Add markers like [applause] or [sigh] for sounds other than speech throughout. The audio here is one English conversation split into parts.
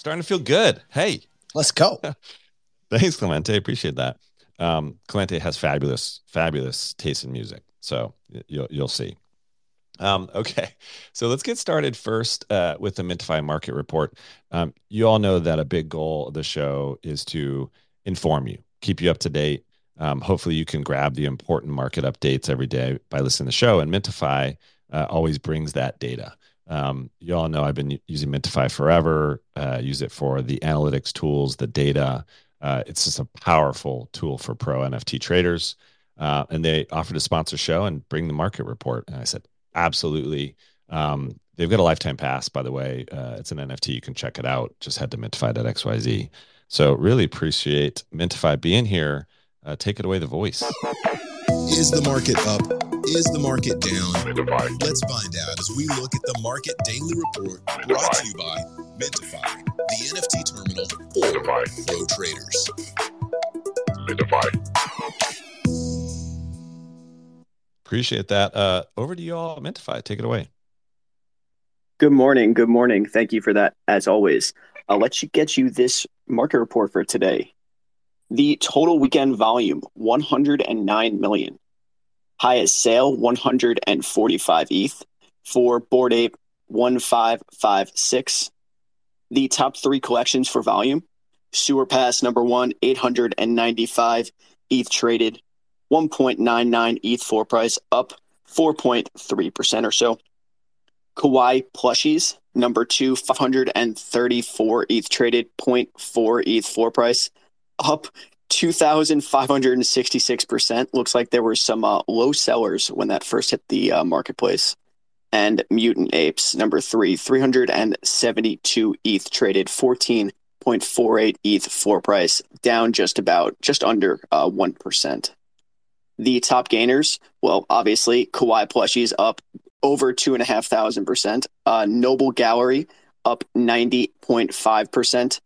starting to feel good. Hey, let's go. [laughs] Thanks, Clemente. Appreciate that. Um, Clemente has fabulous, fabulous taste in music. So you'll you'll see. Um, okay, so let's get started first uh, with the Mintify market report. Um, you all know that a big goal of the show is to inform you, keep you up to date. Um, hopefully, you can grab the important market updates every day by listening to the show. And Mintify uh, always brings that data. Um, you all know I've been using Mintify forever. Uh, use it for the analytics tools, the data. Uh, it's just a powerful tool for pro NFT traders. Uh, and they offered to sponsor show and bring the market report. And I said, absolutely. Um, they've got a lifetime pass, by the way. Uh, it's an NFT. You can check it out. Just head to mintify.xyz. So really appreciate Mintify being here. Uh, take it away, the voice. Is the market up? Is the market down? Let's find out as we look at the Market Daily Report brought to you by Mintify, the NFT terminal for pro traders. Mintify. Appreciate that. Uh, over to you all, Mintify. Take it away. Good morning. Good morning. Thank you for that, as always. I'll let you get you this market report for today. The total weekend volume 109 million. Highest sale 145 ETH for Bored Ape 1556. The top three collections for volume Sewer Pass number one, 895 ETH traded, 1.99 ETH floor price, up 4.3% or so. Kawhi plushies, number two, 534 ETH traded, 0.4 ETH floor price, up 2,566%. Looks like there were some uh, low sellers when that first hit the uh, marketplace. And Mutant Apes, number three, 372 ETH traded, 14.48 ETH floor price, down just about, just under uh, 1% the top gainers, well, obviously Kawhi plushies up over two and a half thousand percent. Uh, Noble Gallery up ninety point five percent.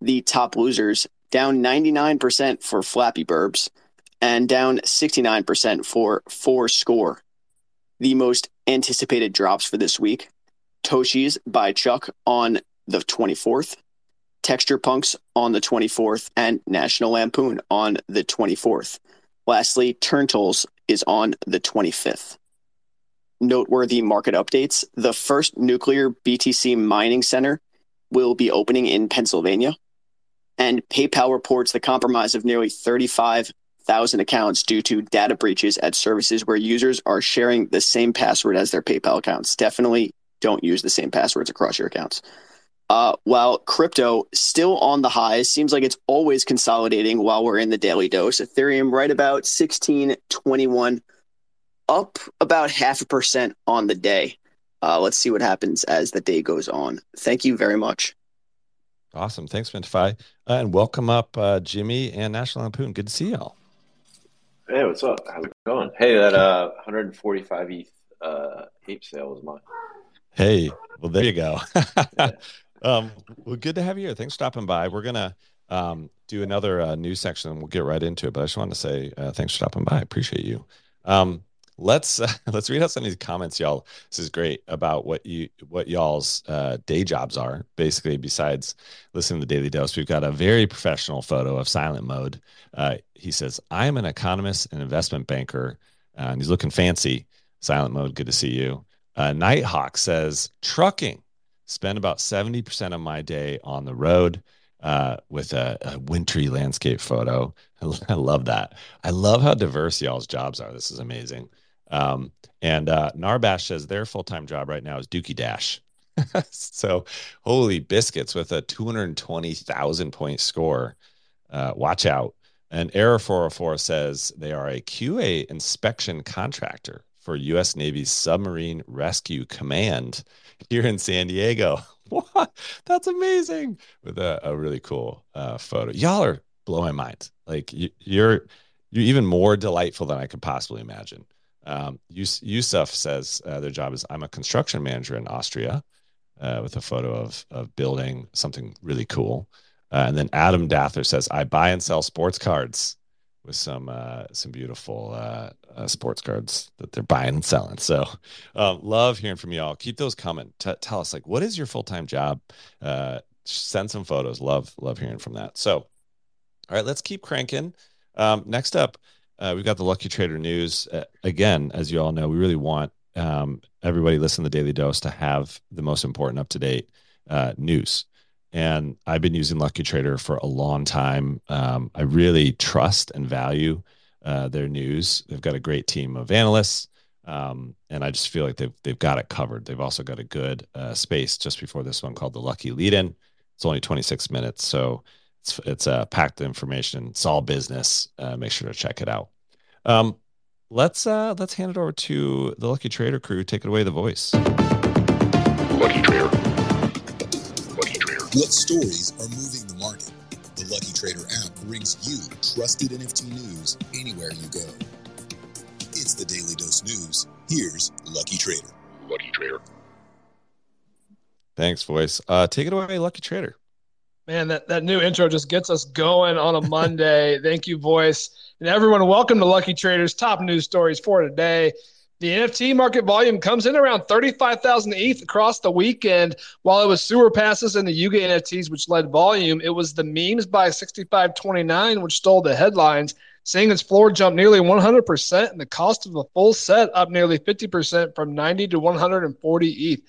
The top losers down ninety nine percent for Flappy Burbs, and down sixty nine percent for Four Score. The most anticipated drops for this week: Toshi's by Chuck on the twenty fourth. Texture Punks on the 24th and National Lampoon on the 24th. Lastly, Turntles is on the 25th. Noteworthy market updates the first nuclear BTC mining center will be opening in Pennsylvania. And PayPal reports the compromise of nearly 35,000 accounts due to data breaches at services where users are sharing the same password as their PayPal accounts. Definitely don't use the same passwords across your accounts. Uh, while crypto still on the highs, seems like it's always consolidating while we're in the daily dose. Ethereum right about 1621, up about half a percent on the day. Uh, let's see what happens as the day goes on. Thank you very much. Awesome. Thanks, Mintify. Uh, and welcome up, uh, Jimmy and National Lampoon. Good to see y'all. Hey, what's up? How's it going? Hey, that uh, 145 ETH uh, ape sale was mine. Hey, well, there you go. [laughs] Um, well, good to have you here. Thanks for stopping by. We're gonna um, do another uh, news section, and we'll get right into it. But I just want to say uh, thanks for stopping by. I appreciate you. Um, let's uh, [laughs] let's read out some of these comments, y'all. This is great about what you what y'all's uh, day jobs are. Basically, besides listening to the Daily Dose, we've got a very professional photo of Silent Mode. Uh, he says, "I am an economist and investment banker," uh, and he's looking fancy. Silent Mode, good to see you. Uh, Nighthawk says, "Trucking." spend about 70% of my day on the road uh, with a, a, wintry landscape photo. [laughs] I love that. I love how diverse y'all's jobs are. This is amazing. Um, and uh, Narbash says their full time job right now is Dookie Dash. [laughs] so, holy biscuits with a 220,000 point score. Uh, watch out. And Error 404 says they are a QA inspection contractor for U.S. Navy's Submarine Rescue Command here in San Diego. [laughs] What? That's amazing. With a, a really cool uh, photo. Y'all are blowing my mind. Like you, you're you're even more delightful than I could possibly imagine. Um, Yus- Yusuf says uh, their job is I'm a construction manager in Austria, uh, with a photo of of building something really cool. Uh, and then Adam Dather says I buy and sell sports cards with some uh, some beautiful uh, uh, sports cards that they're buying and selling. So, um, love hearing from y'all. Keep those coming. T- tell us like, what is your full time job? Uh, send some photos. Love love hearing from that. So, all right, let's keep cranking. Um, next up, uh, we've got the Lucky Trader news. Uh, again, as you all know, we really want um, everybody listen to the Daily Dose to have the most important up to date uh, news. And I've been using Lucky Trader for a long time. Um, I really trust and value uh, their news. They've got a great team of analysts, um, and I just feel like they've they've got it covered. They've also got a good uh, space just before this one called the Lucky Lead In. It's only 26 minutes, so it's it's uh, packed information. It's all business. Uh, make sure to check it out. Um, let's uh, let's hand it over to the Lucky Trader crew. Take it away, the voice. Lucky Trader. Lucky Trader. What stories are moving the market? The Lucky Trader app brings you trusted NFT news anywhere you go. It's the Daily Dose News. Here's Lucky Trader. Lucky Trader. Thanks, voice. Uh, take it away, Lucky Trader. Man, that, that new intro just gets us going on a Monday. [laughs] Thank you, voice. And everyone, welcome to Lucky Traders top news stories for today. The NFT market volume comes in around 35,000 ETH across the weekend. While it was sewer passes and the Yuga NFTs which led volume, it was the memes by 6529 which stole the headlines, seeing its floor jump nearly 100% and the cost of a full set up nearly 50% from 90 to 140 ETH.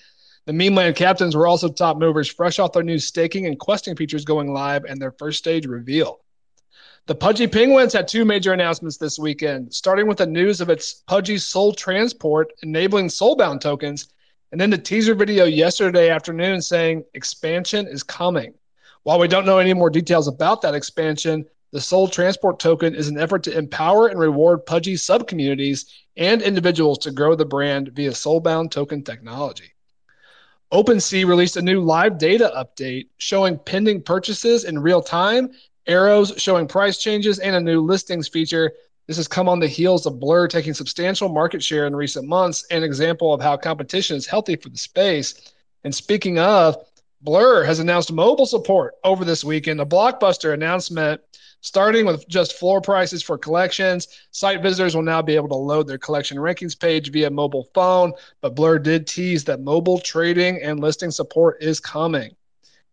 The Memeland captains were also top movers, fresh off their new staking and questing features going live and their first stage reveal. The Pudgy Penguins had two major announcements this weekend, starting with the news of its Pudgy Soul Transport enabling Soulbound tokens, and then the teaser video yesterday afternoon saying expansion is coming. While we don't know any more details about that expansion, the Soul Transport token is an effort to empower and reward Pudgy subcommunities and individuals to grow the brand via Soulbound token technology. OpenSea released a new live data update showing pending purchases in real time arrows showing price changes, and a new listings feature. This has come on the heels of Blur taking substantial market share in recent months, an example of how competition is healthy for the space. And speaking of, Blur has announced mobile support over this weekend, a blockbuster announcement starting with just floor prices for collections. Site visitors will now be able to load their collection rankings page via mobile phone, but Blur did tease that mobile trading and listing support is coming.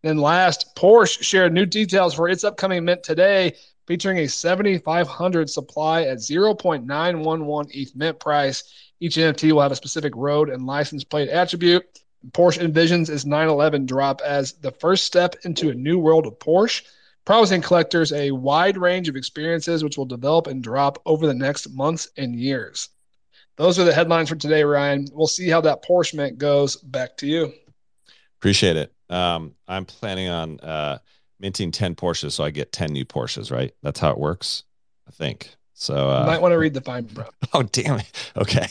Then last, Porsche shared new details for its upcoming mint today, featuring a 7,500 supply at 0.911 ETH mint price. Each NFT will have a specific road and license plate attribute. Porsche envisions its 911 drop as the first step into a new world of Porsche, promising collectors a wide range of experiences which will develop and drop over the next months and years. Those are the headlines for today, Ryan. We'll see how that Porsche mint goes. Back to you. Appreciate it. Um, I'm planning on uh, minting 10 Porsches so I get 10 new Porsches, right? That's how it works, I think. So uh, you might want to read the fine print. [laughs] Oh, damn it. Okay.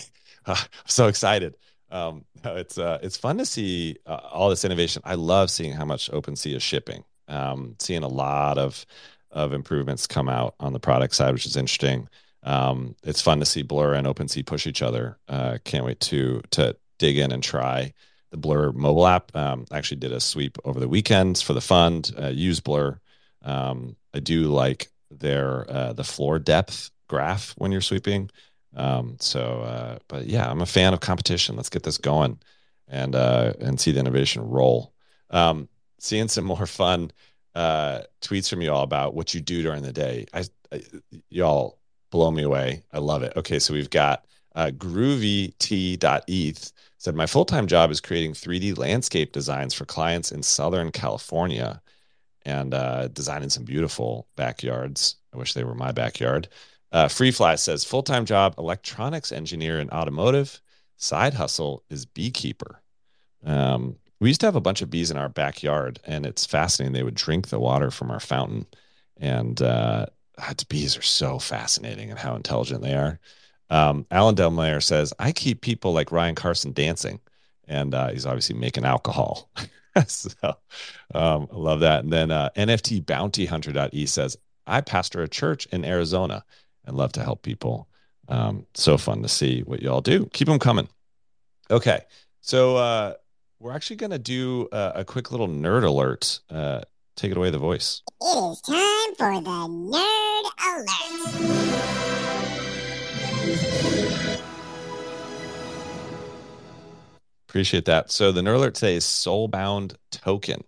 Uh, [laughs] I'm so excited. Um, it's uh, it's fun to see uh, all this innovation. I love seeing how much OpenSea is shipping. Um, seeing a lot of of improvements come out on the product side, which is interesting. Um, it's fun to see Blur and OpenSea push each other. Uh, can't wait to to dig in and try the Blur mobile app. Um, actually did a sweep over the weekends for the fund. Uh, use Blur. Um, I do like their uh, the floor depth graph when you're sweeping. Um, so, uh, but yeah, I'm a fan of competition. Let's get this going and uh, and see the innovation roll. Um, seeing some more fun uh, tweets from you all about what you do during the day. I, I y'all blow me away. I love it. Okay, so we've got uh, groovyt.eth said my full-time job is creating 3d landscape designs for clients in southern california and uh, designing some beautiful backyards i wish they were my backyard uh, free fly says full-time job electronics engineer in automotive side hustle is beekeeper um, we used to have a bunch of bees in our backyard and it's fascinating they would drink the water from our fountain and uh, bees are so fascinating and how intelligent they are um, Alan Delmayer says, I keep people like Ryan Carson dancing. And uh, he's obviously making alcohol. [laughs] so um, I love that. And then uh, NFT Bounty Hunter.e says, I pastor a church in Arizona and love to help people. Um, so fun to see what y'all do. Keep them coming. Okay. So uh, we're actually going to do a, a, quick little nerd alert. Uh, take it away, the voice. It is time for the nerd alert. Appreciate that. So the nerd alert today is Soulbound Token.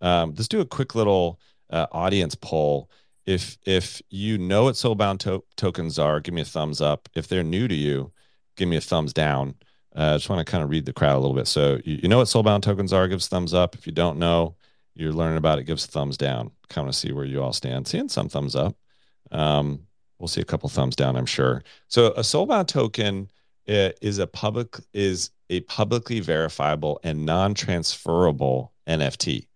um, let's do a quick little uh, audience poll. If if you know what soulbound to- tokens are, give me a thumbs up. If they're new to you, give me a thumbs down. Uh, I just want to kind of read the crowd a little bit. So you, you know what soulbound tokens are, gives thumbs up. If you don't know, you're learning about it, gives thumbs down. Kind of see where you all stand. Seeing some thumbs up. Um, we'll see a couple thumbs down, I'm sure. So a soulbound token uh, is a public is a publicly verifiable and non-transferable NFT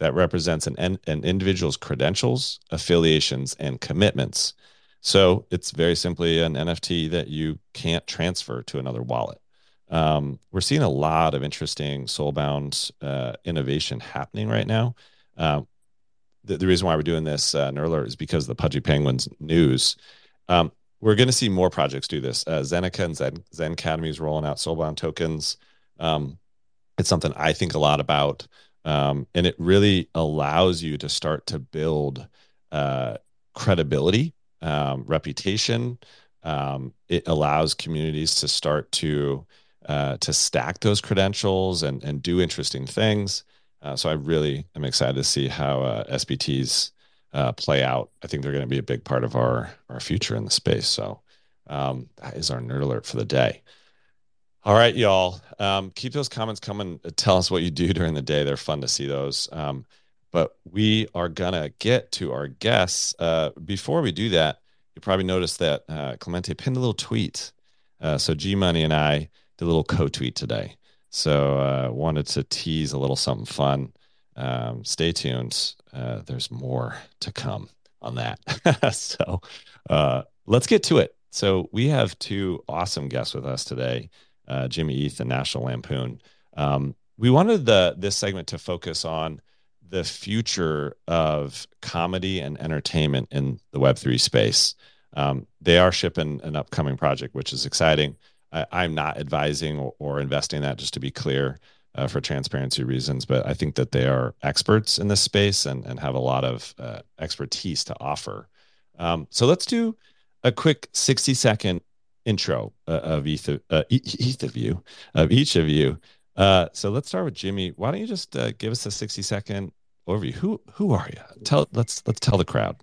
that represents an, an individual's credentials, affiliations, and commitments. So it's very simply an NFT that you can't transfer to another wallet. Um, we're seeing a lot of interesting soulbound uh, innovation happening right now. Uh, the, the, reason why we're doing this uh, Nerd is because of the Pudgy Penguins news. Um, we're going to see more projects do this. Uh, Zeneca and Zen, Zen Academy is rolling out soulbound tokens. Um, it's something I think a lot about, um, and it really allows you to start to build uh, credibility, um, reputation. Um, it allows communities to start to uh, to stack those credentials and and do interesting things. Uh, so I really am excited to see how uh, SBTs uh, play out. I think they're going to be a big part of our our future in the space. So um, that is our nerd alert for the day. All right, y'all. Um, keep those comments coming. Tell us what you do during the day. They're fun to see those. Um, but we are gonna get to our guests. Uh, before we do that, you probably noticed that uh, Clemente pinned a little tweet. Uh, so G Money and I did a little co-tweet today. So uh, wanted to tease a little something fun. Um, stay tuned. Uh, there's more to come on that. [laughs] so uh, let's get to it. So we have two awesome guests with us today, uh, Jimmy.eth and National Lampoon. Um, we wanted the this segment to focus on the future of comedy and entertainment in the Web3 space. Um, they are shipping an upcoming project, which is exciting. I, am not advising or, or, investing that, just to be clear, uh, for transparency reasons. But I think that they are experts in this space and, and have a lot of uh, expertise to offer. Um, so let's do a quick 60 second intro uh, of each of, uh, each of you, of each of you. Uh, so let's start with Jimmy. Why don't you just uh, give us a 60 second overview? Who who are you? Tell let's let's tell the crowd.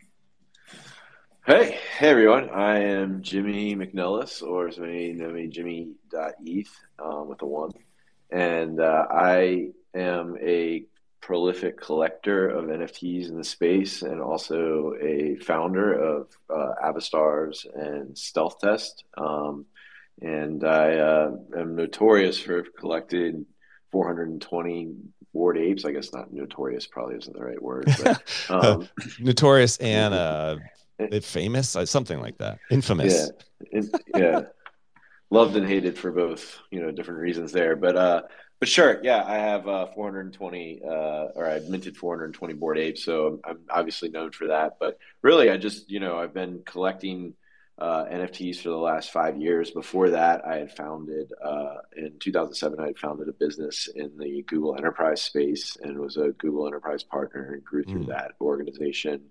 Hey, hey everyone. I am Jimmy McNelis, or as many know me, Jimmy.eth um, with a one. And uh, I am a prolific collector of NFTs in the space and also a founder of uh, Avastars and Stealth Test. Um, and I uh, am notorious for collecting 420 Bored apes. I guess not notorious, probably isn't the right word. But, [laughs] um, notorious and [laughs] uh, famous, uh, something like that. Infamous. Yeah, yeah. Loved and hated for both, you know, different reasons there. But uh, but sure, yeah, I have uh, 420, uh, or I minted 420 Bored apes, so I'm obviously known for that. But really, I just, you know, I've been collecting uh, NFTs for the last five years. Before that, I had founded uh, in 2007. I had founded a business in the Google Enterprise space and was a Google Enterprise partner and grew through mm. that organization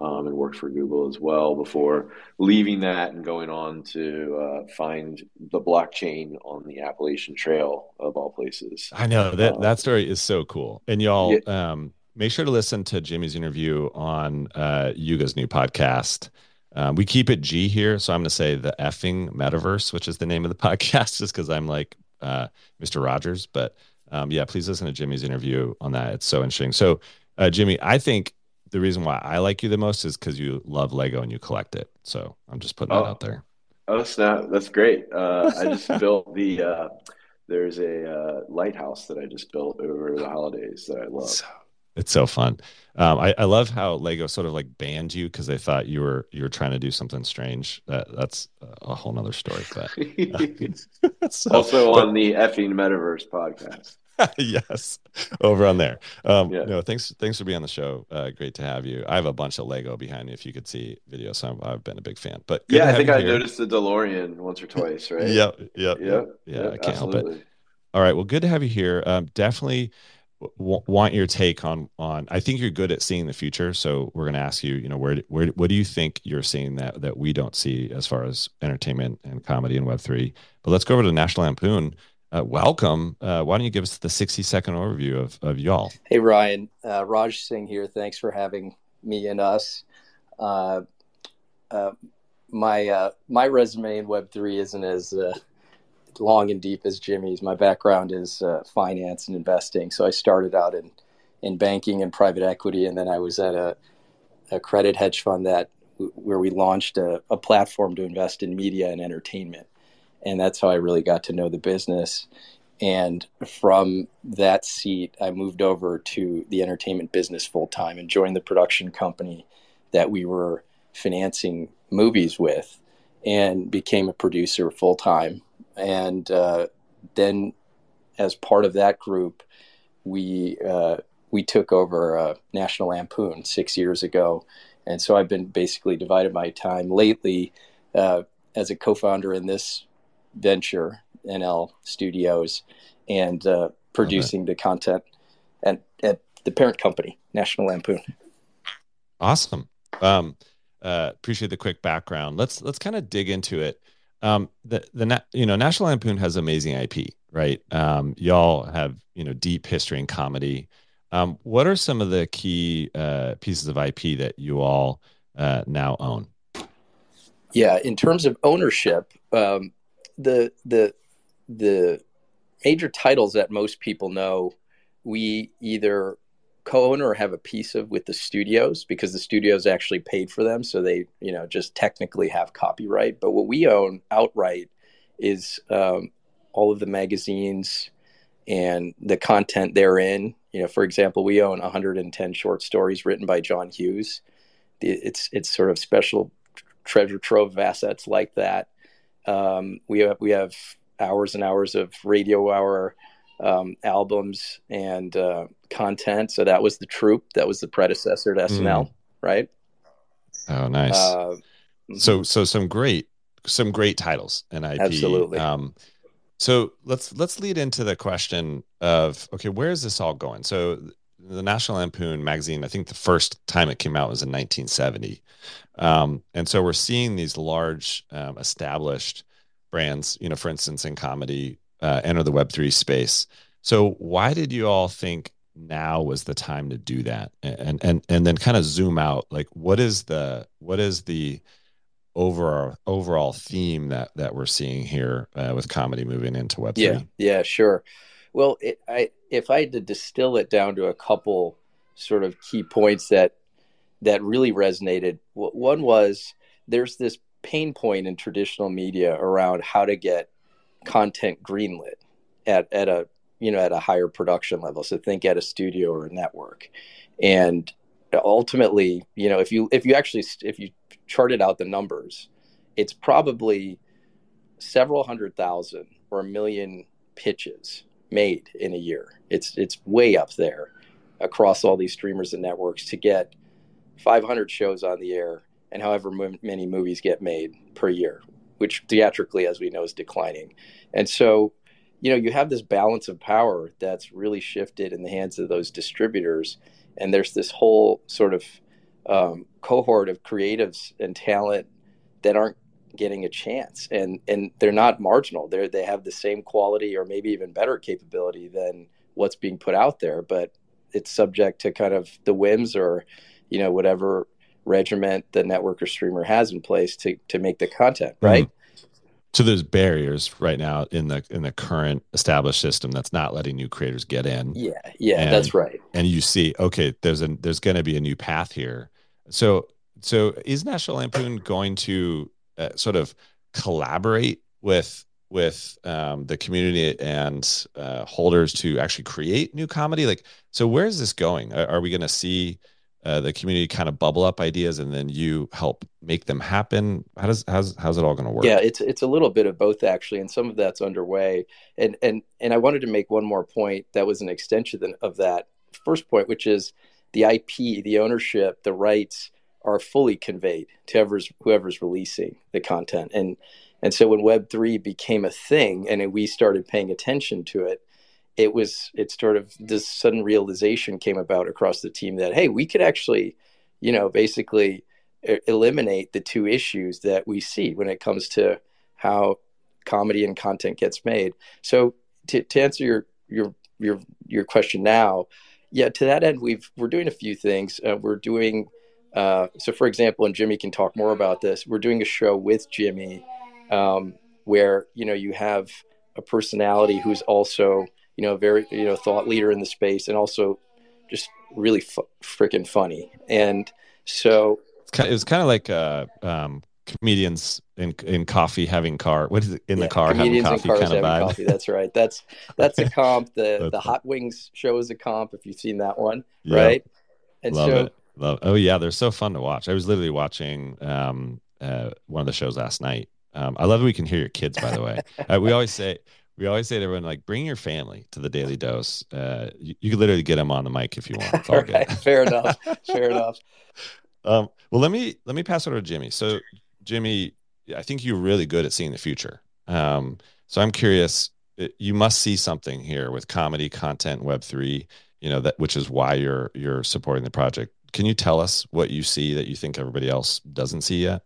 um, and worked for Google as well before leaving that and going on to uh, find the blockchain on the Appalachian Trail of all places. I know that um, that story is so cool, and y'all yeah. um, make sure to listen to Jimmy's interview on uh, Yuga's new podcast. Um, we keep it G here, so I'm going to say the effing metaverse, which is the name of the [laughs] podcast, just because I'm like uh, Mr. Rogers. But um, yeah, please listen to Jimmy's interview on that. It's so interesting. So, uh, Jimmy, I think the reason why I like you the most is because you love Lego and you collect it. So I'm just putting oh. that out there. Oh snap! That's great. Uh, I just [laughs] built the. Uh, there's a uh, lighthouse that I just built over the holidays that I love. So, it's so fun. Um, I, I love how Lego sort of like banned you because they thought you were you were trying to do something strange. That that's a whole nother story. But [laughs] [laughs] so, also on the effing metaverse podcast. [laughs] yes, over on there. Um, yeah. No, thanks. Thanks for being on the show. Uh, great to have you. I have a bunch of Lego behind me. If you could see videos, so i have been a big fan. But yeah, I think I here. noticed the DeLorean once or twice. Right? yep. Yep. Yep. Yeah, yep, I can't absolutely. help it. All right. Well, good to have you here. Um, definitely w- want your take on on. I think you're good at seeing the future. So we're going to ask you. You know, where where what do you think you're seeing that that we don't see as far as entertainment and comedy and Web three? But let's go over to National Lampoon uh, welcome. Uh, why don't you give us the 60 second overview of, of y'all? Hey, Ryan. Uh, Raj Singh here. Thanks for having me and us. Uh, uh, my uh, my resume in Web three isn't as long and deep as Jimmy's. My background is finance and investing, so I started out in in banking and private equity, and then I was at a, a credit hedge fund that where we launched a, a platform to invest in media and entertainment, and that's how I really got to know the business. And from that seat, I moved over to the entertainment business full time and joined the production company that we were financing movies with and became a producer full time. And uh, then, as part of that group, we uh, we took over uh, National Lampoon six years ago, and so I've been basically divided my time lately uh, as a co-founder in this venture, NL Studios, and uh, producing the content at, at the parent company, National Lampoon. Awesome. Um, uh, appreciate the quick background. Let's let's kind of dig into it. Um, the the you know National Lampoon has amazing IP, right? Um, y'all have you know deep history in comedy. Um, what are some of the key uh, pieces of IP that you all uh, now own? Yeah, in terms of ownership, um, the the the major titles that most people know, we either co-own or have a piece of with the studios because the studios actually paid for them. So they you know just technically have copyright. But what we own outright is um, all of the magazines and the content therein. You know for example we own 110 short stories written by john hughes. It's it's sort of special treasure trove of assets like that um, we have we have hours and hours of radio hour um, albums and uh, content. So that was the Troupe. That was the predecessor to SNL, mm. right? Oh, nice. Uh, so, so some great, some great titles and IP. Absolutely. Um, so let's let's lead into the question of okay, where is this all going? So the National Lampoon magazine, I think the first time it came out was in 1970, um, and so we're seeing these large um, established brands, you know, for instance, in comedy, uh, enter the Web3 space. So why did you all think now was the time to do that? And and and then kind of zoom out, like what is the what is the overall overall theme that that we're seeing here uh, with comedy moving into Web3? Yeah, yeah, sure. Well, it, I if I had to distill it down to a couple sort of key points that that really resonated, one was there's this pain point in traditional media around how to get content greenlit at, at a you know at a higher production level. So think at a studio or a network. And ultimately you know if you if you actually if you charted out the numbers it's probably several hundred thousand or a million pitches made in a year it's it's way up there across all these streamers and networks to get 500 shows on the air and however many movies get made per year which theatrically, as we know, is declining. And so, you know, you have this balance of power that's really shifted in the hands of those distributors. And there's this whole sort of um, cohort of creatives and talent that aren't getting a chance. And and they're not marginal. They they have the same quality or maybe even better capability than what's being put out there. But it's subject to kind of the whims or you know whatever regiment the network or streamer has in place to to make the content mm-hmm. right? Mm-hmm. so there's barriers right now in the in the current established system that's not letting new creators get in. Yeah yeah and, that's right. and you see okay there's a there's going to be a new path here. So so is national lampoon going to uh, sort of collaborate with with um, the community and uh, holders to actually create new comedy? Like so where is this going? Are, are we going to see uh, the community kind of bubble up ideas and then you help make them happen? How does how's how's it all going to work? Yeah it's it's a little bit of both actually and some of that's underway. And and and i wanted to make one more point that was an extension of that first point which is the ip the ownership the rights are fully conveyed to whoever's whoever's releasing the content and and so when web 3 became a thing and we started paying attention to it it was it sort of this sudden realization came about across the team that hey we could actually you know basically eliminate the two issues that we see when it comes to how comedy and content gets made so to, to answer your your your your question now, yeah, to that end, we've we're doing a few things. Uh, we're doing uh, so, for example, and Jimmy can talk more about this. We're doing a show with Jimmy um, where you know you have a personality who's also you know a very you know thought leader in the space and also just really f- freaking funny. And so it was kind of like uh, um, comedians in in coffee having car. What is it in yeah, the car having coffee kind of vibe? Coffee. That's right. That's [laughs] that's a comp. The the Hot Wings show is a comp. If you've seen that one, yep. right? And Love so. It. Love, oh yeah, they're so fun to watch. I was literally watching um, uh, one of the shows last night. Um, I love that we can hear your kids. By the way, [laughs] uh, we always say we always say to everyone like bring your family to the daily dose uh, you, you could literally get them on the mic if you want [laughs] right. fair enough [laughs] fair enough um, well let me let me pass it over to jimmy so jimmy i think you're really good at seeing the future um, so i'm curious you must see something here with comedy content web 3 you know that which is why you're you're supporting the project can you tell us what you see that you think everybody else doesn't see yet?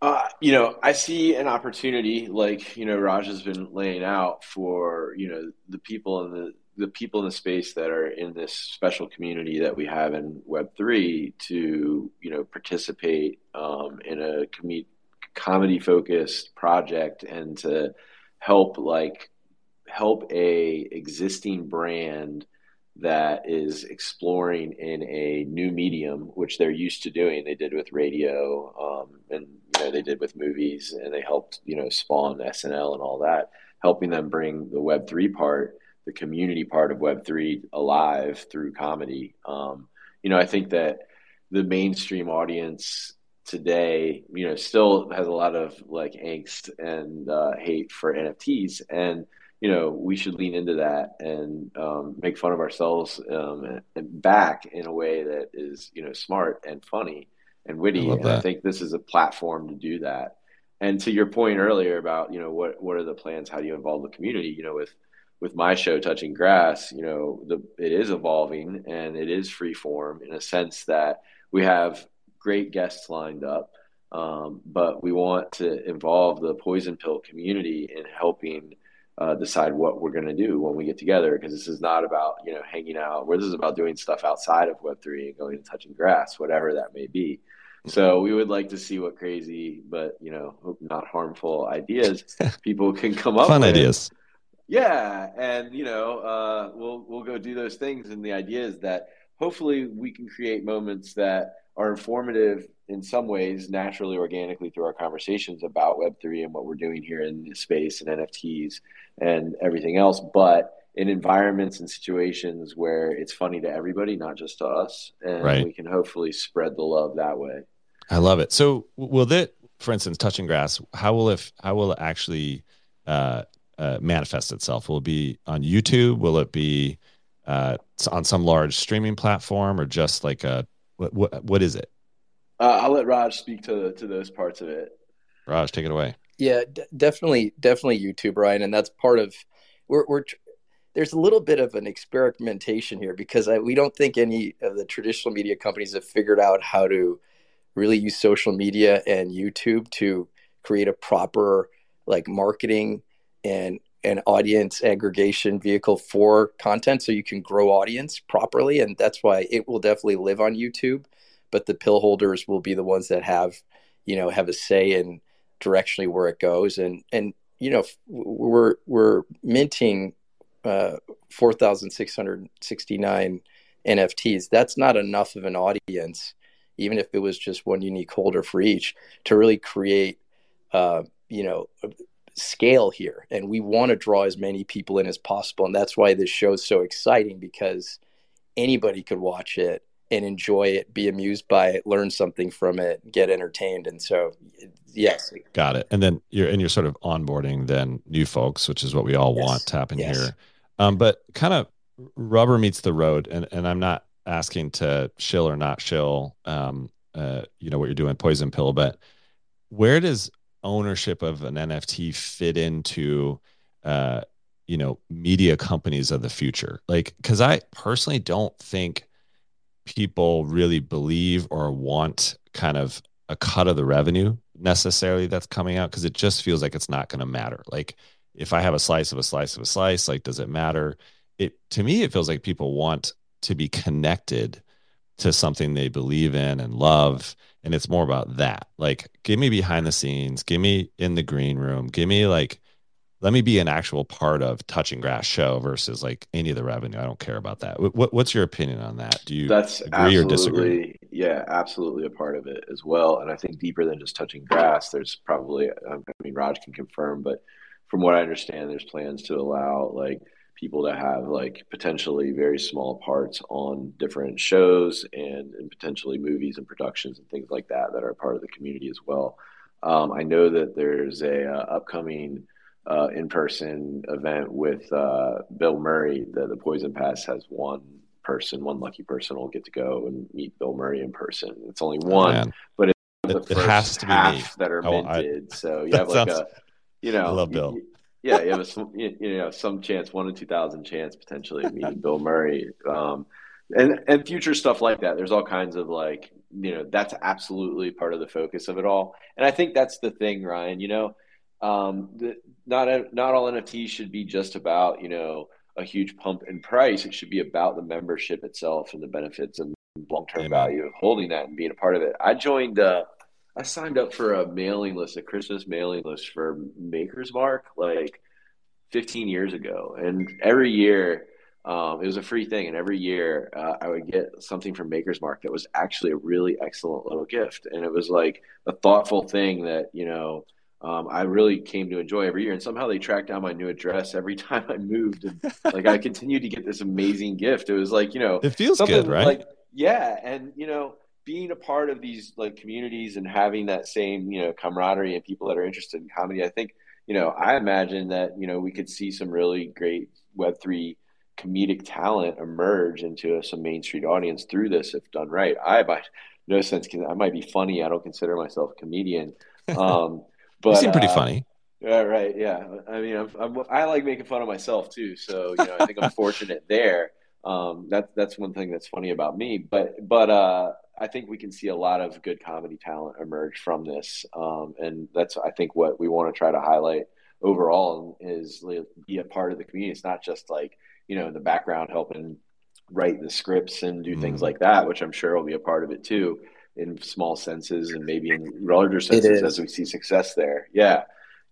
Uh, you know, I see an opportunity, like you know, Raj has been laying out for you know the people in the the people in the space that are in this special community that we have in Web three to you know participate um, in a com- comedy focused project and to help like help a existing brand that is exploring in a new medium, which they're used to doing. They did with radio, um, and you know they did with movies, and they helped you know spawn SNL and all that, helping them bring the Web three part, the community part of Web three alive through comedy. Um, you know, I think that the mainstream audience today, you know, still has a lot of like angst and uh, hate for NFTs and you know, we should lean into that and um, make fun of ourselves um, and back in a way that is, you know, smart and funny and witty. I and I think this is a platform to do that. And to your point earlier about, you know, what what are the plans? How do you involve the community? You know, with with my show touching grass you know the it is evolving and it is free form in a sense that we have great guests lined up um, but we want to involve the poison pill community in helping uh, decide what we're going to do when we get together because this is not about you know hanging out. Where this is about doing stuff outside of web3 and going and touching grass whatever that may be. So we would like to see what crazy but you know not harmful ideas [laughs] people can come up fun with. ideas. Yeah and you know uh, we'll we'll go do those things and the idea is that hopefully we can create moments that are informative in some ways naturally organically through our conversations about web3 and what we're doing here in this space and nfts and everything else. But in environments and situations where it's funny to everybody not just to us and right. we can hopefully spread the love that way. I love it. So will that for instance touching grass how will it how will it actually uh, uh, manifest itself? Will it be on youtube? Will it be uh, on some large streaming platform or just like a what what, what is it uh, I'll let Raj speak to to those parts of it. Raj, take it away. Yeah, d- definitely, definitely YouTube, Ryan, and that's part of we're we're there's a little bit of an experimentation here because I, we don't think any of the traditional media companies have figured out how to really use social media and YouTube to create a proper like marketing and an audience aggregation vehicle for content so you can grow audience properly and that's why it will definitely live on YouTube but the pill holders will be the ones that have, you know, have a say in directionally where it goes. And and you know, we're we're minting uh, four thousand six hundred sixty nine NFTs. That's not enough of an audience, even if it was just one unique holder for each, to really create, uh, you know, scale here. And we want to draw as many people in as possible, and that's why this show is so exciting because anybody could watch it and enjoy it, be amused by it, learn something from it, get entertained. And so, yes. Got it. And then you're, and you're sort of onboarding then new folks, which is what we all yes. want to happen yes. here. Um, but kind of rubber meets the road. And, and I'm not asking to shill or not shill, um, uh, you know, what you're doing, poison pill, but where does ownership of an NFT fit into, uh, you know, media companies of the future? Like, cause I personally don't think, people really believe or want kind of a cut of the revenue necessarily that's coming out because it just feels like it's not going to matter. Like if I have a slice of a slice of a slice, like, does it matter? It to me, it feels like people want to be connected to something they believe in and love. And it's more about that. Like, give me behind the scenes, give me in the green room, give me like, let me be an actual part of touching grass show versus like any of the revenue. I don't care about that. What, what's your opinion on that? Do you That's agree or disagree? Yeah, absolutely a part of it as well. And I think deeper than just touching grass, there's probably, um, I mean, Raj can confirm, but from what I understand, there's plans to allow like people to have like potentially very small parts on different shows and, and potentially movies and productions and things like that that are part of the community as well. Um, I know that there's a uh, upcoming uh, in-person event with uh, Bill Murray. The the Poison Pass has one person, one lucky person will get to go and meet Bill Murray in person. It's only one, Man. but it's the It- it first has to be half me. that are Oh, I- minted. so you [laughs] have like sounds- a, you know, I love Bill. you- yeah, you have a you know some chance, one in two thousand chance potentially of meeting [laughs] Bill Murray, um, and and future stuff like that. There's all kinds of like you know that's absolutely part of the focus of it all, and I think that's the thing, Ryan. You know, um, the, not not all NFTs should be just about you know a huge pump in price. It should be about the membership itself and the benefits and long term value of holding that and being a part of it. I joined. Uh, I signed up for a mailing list, a Christmas mailing list for Maker's Mark, like 15 years ago, and every year. Um, it was a free thing, and every year uh, I would get something from Maker's Mark that was actually a really excellent little gift, and it was like a thoughtful thing that you know um, I really came to enjoy every year. And somehow they tracked down my new address every [laughs] time I moved, and like I continued to get this amazing gift. It was like you know It feels good, right? Like yeah, and you know being a part of these like communities and having that same you know camaraderie and people that are interested in comedy. I think you know I imagine that you know we could see some really great Web three comedic talent emerge into some Main Street audience through this if done right. I by no sense can I might be funny. I don't consider myself a comedian. [laughs] Um, but you seem pretty uh, funny. yeah, right. Yeah, I mean, I'm, I'm, I like making fun of myself too. So you know, I think I'm [laughs] fortunate there. Um, that's that's one thing that's funny about me. But but uh, I think we can see a lot of good comedy talent emerge from this, um, and that's I think what we want to try to highlight overall is be a part of the community. It's not just like you know in the background helping write the scripts and do things Mhm. like that, which I'm sure will be a part of it too, in small senses and maybe in larger senses as we see success there. Yeah.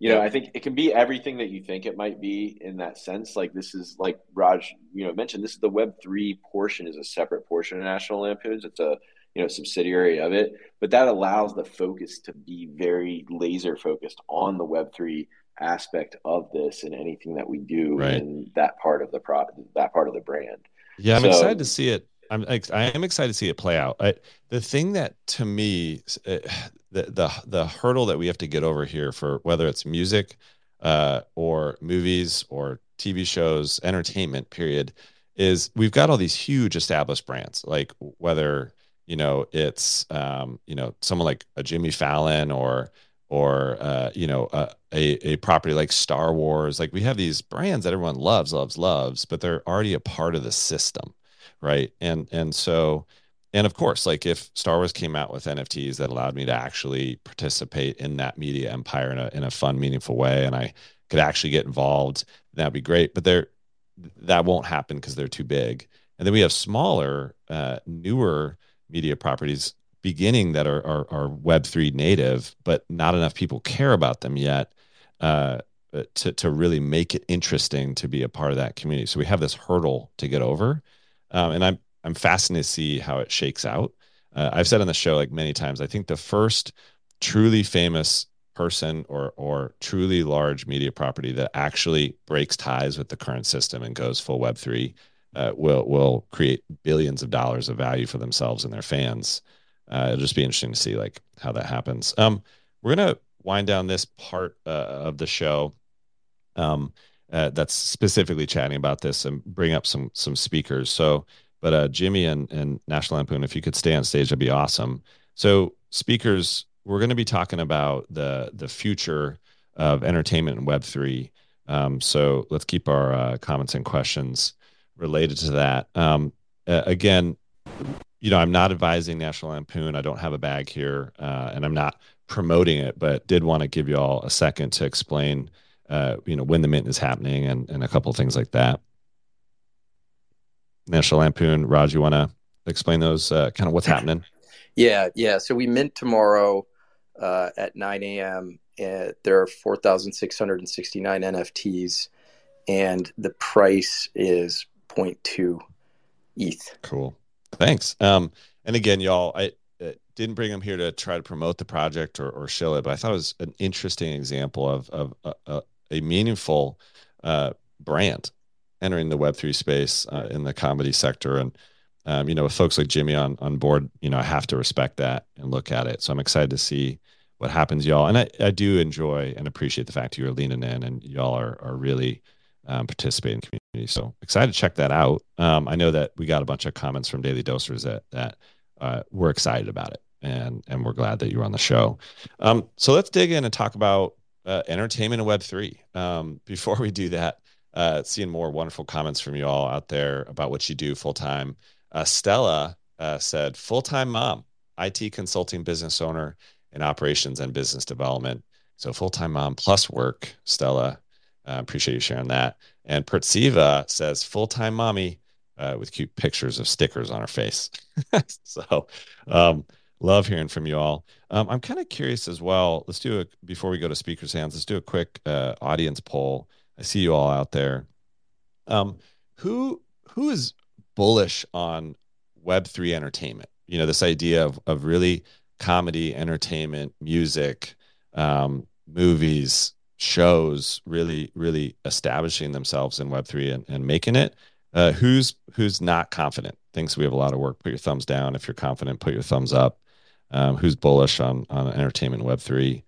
You know, I think it can be everything that you think it might be in that sense. Like this is like Raj, you know, mentioned this is the web three portion is a separate portion of National Lampoons. It's a you know subsidiary of it, but that allows the focus to be very laser focused on the web three aspect of this and anything that we do Right. in that part of the product, that part of the brand. Yeah, I'm So- excited to see it. I'm I am excited to see it play out. I, the thing that to me, uh, the the the hurdle that we have to get over here for whether it's music, uh, or movies or TV shows, entertainment, period, is we've got all these huge established brands. Like whether you know it's um, you know someone like a Jimmy Fallon or or uh, you know uh, a a property like Star Wars. Like we have these brands that everyone loves, loves, loves, but they're already a part of the system, right? And and so and of course, like if Star Wars came out with NFTs that allowed me to actually participate in that media empire in a in a fun, meaningful way, and I could actually get involved, that'd be great. But there, that won't happen because they're too big. And then we have smaller, uh, newer media properties beginning that are, are are Web three native, but not enough people care about them yet uh, to to really make it interesting to be a part of that community. So we have this hurdle to get over, um, and I'm I'm fascinated to see how it shakes out. Uh, I've said on the show like many times, I think the first truly famous person or or truly large media property that actually breaks ties with the current system and goes full Web three uh, will will create billions of dollars of value for themselves and their fans. Uh, it'll just be interesting to see like how that happens. Um, we're gonna wind down this part uh, of the show. Um, uh, that's specifically chatting about this and bring up some some speakers. So, but uh, Jimmy and and National Lampoon, if you could stay on stage, that'd be awesome. So, speakers, we're going to be talking about the the future of entertainment and Web three. Um, so let's keep our uh, comments and questions related to that. Um, again, you know, I'm not advising National Lampoon. I don't have a bag here, uh, and I'm not promoting it, but did want to give you all a second to explain uh, you know, when the mint is happening and, and a couple of things like that. National Lampoon, Raj, you want to explain those, uh, kind of what's happening? Yeah, yeah. So we mint tomorrow uh, at 9 a.m. Uh, there are 4,669 NFTs, and the price is 0.2 ETH. Cool. Thanks. Um, and again, y'all, I uh, didn't bring them here to try to promote the project or, or shill it, but I thought it was an interesting example of, of uh, uh, a meaningful uh, brand entering the Web3 space uh, in the comedy sector. And, um, you know, with folks like Jimmy on, on board, you know, I have to respect that and look at it. So I'm excited to see what happens, y'all. And I, I do enjoy and appreciate the fact you're leaning in and y'all are, are really um, participating in community. So excited to check that out. Um, I know that we got a bunch of comments from Daily Dosers that, that uh, we're excited about it and, and we're glad that you're on the show. Um, so let's dig in and talk about uh, entertainment and Web3. Um, [laughs] before we do that, uh, seeing more wonderful comments from you all out there about what you do full time. Uh, Stella uh, said, full time mom, IT consulting business owner in operations and business development. So full time mom plus work, Stella. Uh, appreciate you sharing that. And Pertsiva says, full time mommy uh, with cute pictures of stickers on her face. [laughs] so, um, love hearing from you all. Um, I'm kind of curious as well. Let's do it before we go to speakers' hands. Let's do a quick uh, audience poll. I see you all out there. Um, who who is bullish on Web three entertainment? You know, this idea of of really comedy, entertainment, music, um, movies, shows, really really establishing themselves in Web three and, and making it. Uh, who's who's not confident? Thinks we have a lot of work. Put your thumbs down if you're confident. Put your thumbs up um, who's bullish on on entertainment Web three,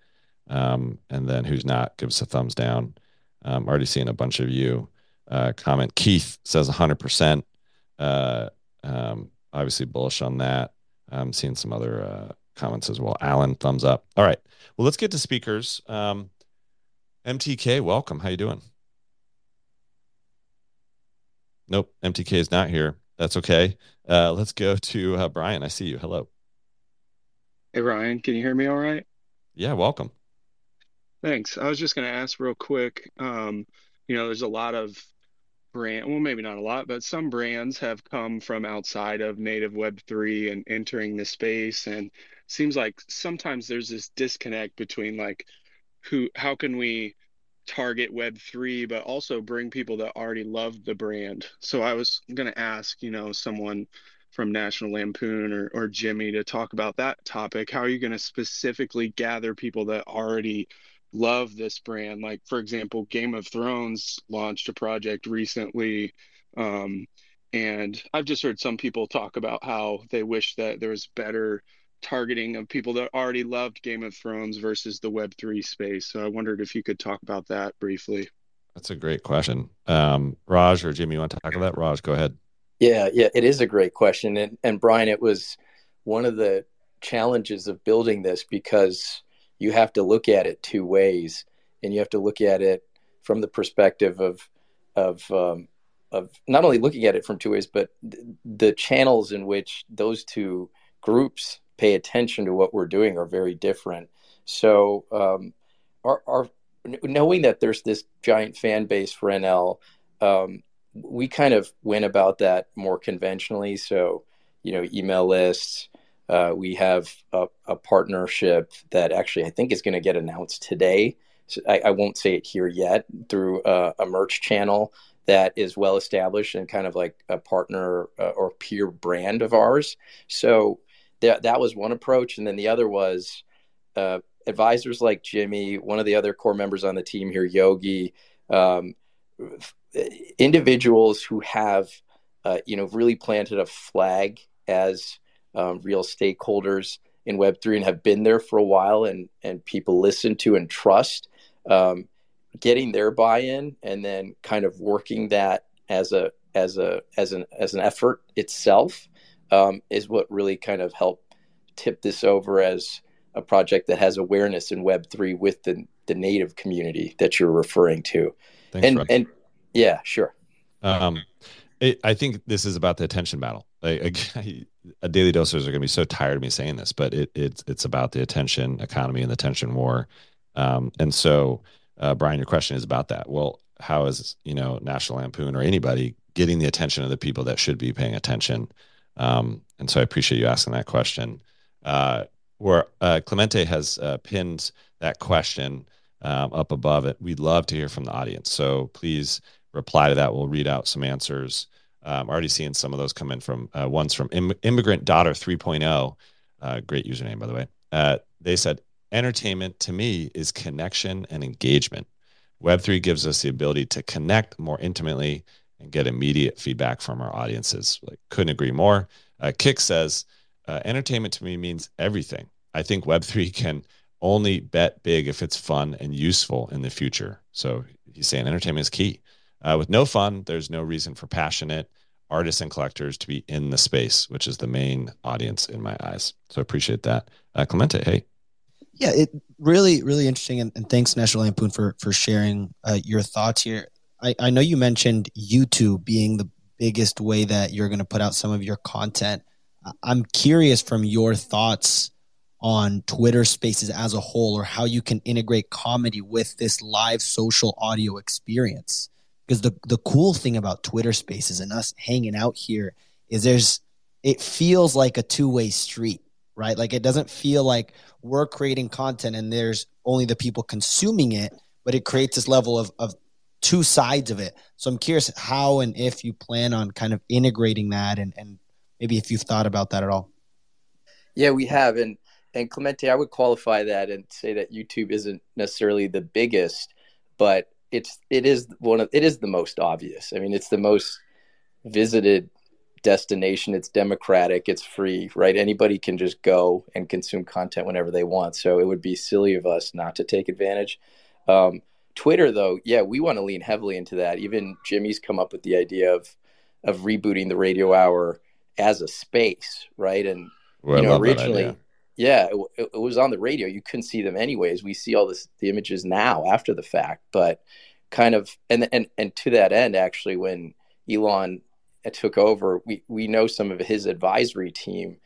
um, and then who's not. Give us a thumbs down. I'm already seeing a bunch of you uh, comment. Keith says 100. Uh, percent um, Obviously bullish on that. I'm seeing some other uh, comments as well. Alan, thumbs up. All right. Well, let's get to speakers. Um, MTK, welcome. How you doing? Nope, MTK is not here. That's okay. Uh, let's go to uh, Brian. I see you. Hello. Hey Ryan, can you hear me all right? Yeah, welcome. Thanks. I was just going to ask real quick. Um, you know, there's a lot of brand, well, maybe not a lot, but some brands have come from outside of native Web3 and entering the space. And seems like sometimes there's this disconnect between like who, how can we target Web3, but also bring people that already love the brand. So I was going to ask, you know, someone from National Lampoon or, or Jimmy to talk about that topic. How are you going to specifically gather people that already love this brand? Like, for example, Game of Thrones launched a project recently. Um, and I've just heard some people talk about how they wish that there was better targeting of people that already loved Game of Thrones versus the Web3 space. So I wondered if you could talk about that briefly. That's a great question. Um, Raj or Jimmy, you want to tackle that? Raj, go ahead. Yeah, yeah, it is a great question. And, and Brian, it was one of the challenges of building this because you have to look at it two ways and you have to look at it from the perspective of, of, um, of not only looking at it from two ways, but th- the channels in which those two groups pay attention to what we're doing are very different. So, um, our, our knowing that there's this giant fan base for NL, um, we kind of went about that more conventionally. So, you know, email lists. Uh, we have a, a, partnership that actually I think is going to get announced today. So I, I, won't say it here yet through a, a, merch channel that is well established and kind of like a partner uh, or peer brand of ours. So that that was one approach, and then the other was uh, advisors like Jimmy, one of the other core members on the team here, Yogi. Um, individuals who have, uh, you know, really planted a flag as um, real stakeholders in Web three and have been there for a while, and and people listen to and trust, um, getting their buy-in, and then kind of working that as a as a as an as an effort itself um, is what really kind of helped tip this over as a project that has awareness in Web three with the the native community that you're referring to. Thanks, and and yeah, sure. Um, it, I think this is about the attention battle. Like, a daily dosers are going to be so tired of me saying this, but it, it's it's about the attention economy and the attention war. Um, and so uh, Brian, your question is about that. Well, how is you know National Lampoon or anybody getting the attention of the people that should be paying attention? Um, and so I appreciate you asking that question. Uh, where uh, Clemente has uh, pinned that question um, up above it. We'd love to hear from the audience. So please reply to that. We'll read out some answers. Um, already seeing some of those come in from uh, ones from Im- Immigrant Daughter 3.0. Uh, great username, by the way. Uh, they said, entertainment to me is connection and engagement. Web3 gives us the ability to connect more intimately and get immediate feedback from our audiences. Like, couldn't agree more. Uh, Kick says, uh, entertainment to me means everything. I think Web3 [laughs] can only bet big if it's fun and useful in the future. So he's saying entertainment is key. Uh, with no fun, there's no reason for passionate artists and collectors to be in the space, which is the main audience in my eyes. So I appreciate that. Uh, Clemente, hey. Yeah, it really, really interesting. And, and thanks, National Lampoon, for, for sharing uh, your thoughts here. I, I know you mentioned YouTube being the biggest way that you're going to put out some of your content. I'm curious from your thoughts on Twitter spaces as a whole or how you can integrate comedy with this live social audio experience. Because the, the cool thing about Twitter spaces and us hanging out here is there's it feels like a two-way street, right? Like it doesn't feel like we're creating content and there's only the people consuming it, but it creates this level of, of two sides of it. So I'm curious how and if you plan on kind of integrating that and, and maybe if you've thought about that at all. Yeah, we have. And and Clemente, I would qualify that and say that YouTube isn't necessarily the biggest, but it's it is one of it is the most obvious. I mean, it's the most visited destination. It's democratic. It's free, right? Anybody can just go and consume content whenever they want. So it would be silly of us not to take advantage. Um, Twitter, though, yeah, we want to lean heavily into that. Even Jimmy's come up with the idea of of rebooting the radio hour as a space, right? And well, you know, originally yeah, it, it, was on the radio. You couldn't see them anyways. We see all this the images now after the fact, but kind of and and and to that end, actually, when Elon took over, we we know some of his advisory team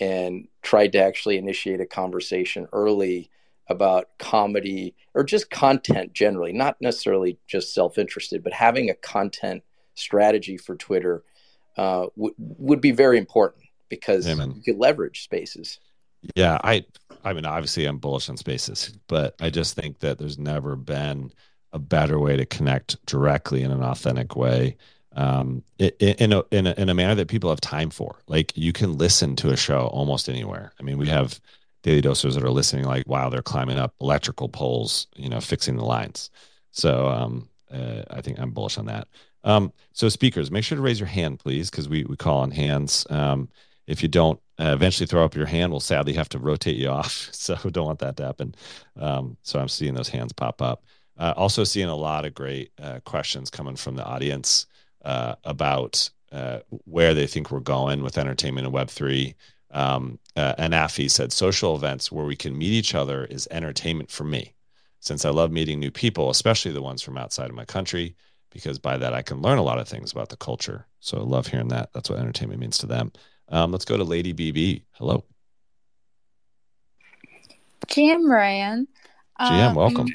and tried to actually initiate a conversation early about comedy or just content generally, not necessarily just self interested, but having a content strategy for Twitter uh, w- would be very important because Amen. you could leverage spaces. Yeah, I I mean obviously I'm bullish on spaces, but I just think that there's never been a better way to connect directly in an authentic way um, in a, in a in a manner that people have time for. Like you can listen to a show almost anywhere. I mean, we have daily dosers that are listening like while they're climbing up electrical poles, you know, fixing the lines. So um, uh, I think I'm bullish on that. Um, so speakers, make sure to raise your hand, please, because we we call on hands. Um, if you don't uh, eventually throw up your hand, we'll sadly have to rotate you [laughs] off. So don't want that to happen. Um, so I'm seeing those hands pop up. Uh, also seeing a lot of great uh, questions coming from the audience uh, about uh, where they think we're going with entertainment and Web three. Um, uh, Anafi said, "Social events where we can meet each other is entertainment for me, since I love meeting new people, especially the ones from outside of my country." Because by that I can learn a lot of things about the culture. So I love hearing that. That's what entertainment means to them. Um, let's go to Lady BB. Hello. GM Ryan. GM, um, welcome.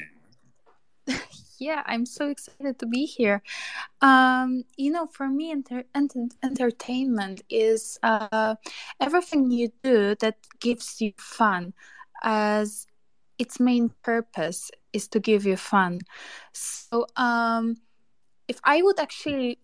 [laughs] yeah, I'm so excited to be here. Um, you know, for me, enter- enter- entertainment is uh, everything you do that gives you fun, as its main purpose is to give you fun. So, um, if I would actually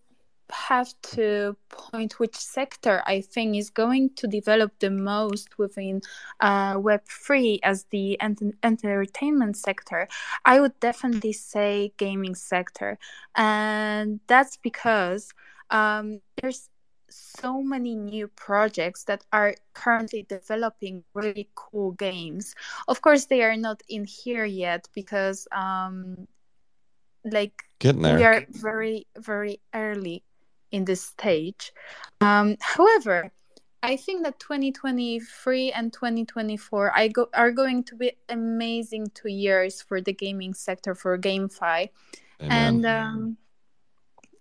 have to point which sector I think is going to develop the most within uh, Web3 as the ent- entertainment sector, I would definitely say gaming sector. And that's because um, there's so many new projects that are currently developing really cool games. Of course, they are not in here yet because um, like we are very very early in this stage. Um, however, I think that 2023 and 2024 I go, are going to be amazing two years for the gaming sector for GameFi. Amen. And um,